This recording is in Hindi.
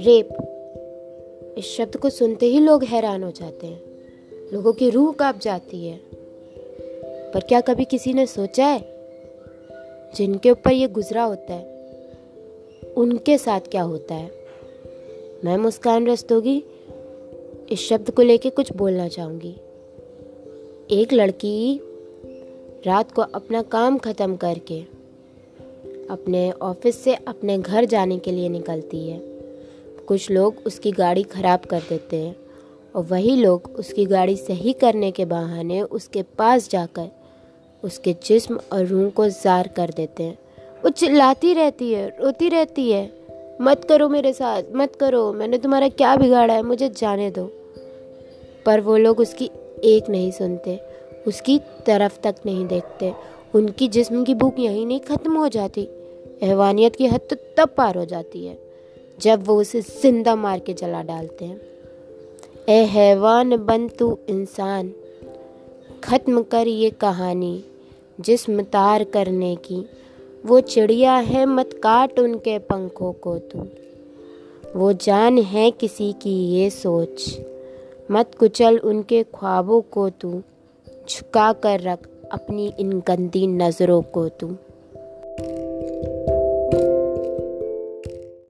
रेप। इस शब्द को सुनते ही लोग हैरान हो जाते हैं। लोगों की रूह काँप जाती है। पर क्या कभी किसी ने सोचा है? जिनके ऊपर ये गुजरा होता है, उनके साथ क्या होता है? मैं मुस्कान रस्तोगी इस शब्द को लेके कुछ बोलना चाहूँगी। एक लड़की रात को अपना काम ख़त्म करके अपने ऑफ़िस से अपने घर जाने के लिए निकलती है। कुछ लोग उसकी गाड़ी ख़राब कर देते हैं और वही लोग उसकी गाड़ी सही करने के बहाने उसके पास जाकर उसके जिस्म और रूह को ज़ार कर देते हैं। वो चिल्लाती रहती है, रोती रहती है, मत करो मेरे साथ, मत करो, मैंने तुम्हारा क्या बिगाड़ा है, मुझे जाने दो। पर वो लोग उसकी एक नहीं सुनते, उसकी तरफ़ तक नहीं देखते, उनकी जिस्म की भूख यहीं नहीं ख़त्म हो जाती। हैवानियत की हद तो तब पार हो जाती है, जब वो उसे ज़िंदा मार के जला डालते हैं। ए हैवान बन तू इंसान, ख़त्म कर ये कहानी जिस्म तार करने की। वो चिड़िया है, मत काट उनके पंखों को तू। वो जान है किसी की ये सोच, मत कुचल उनके ख्वाबों को तू। झुका कर रख अपनी इन गंदी नज़रों को तू।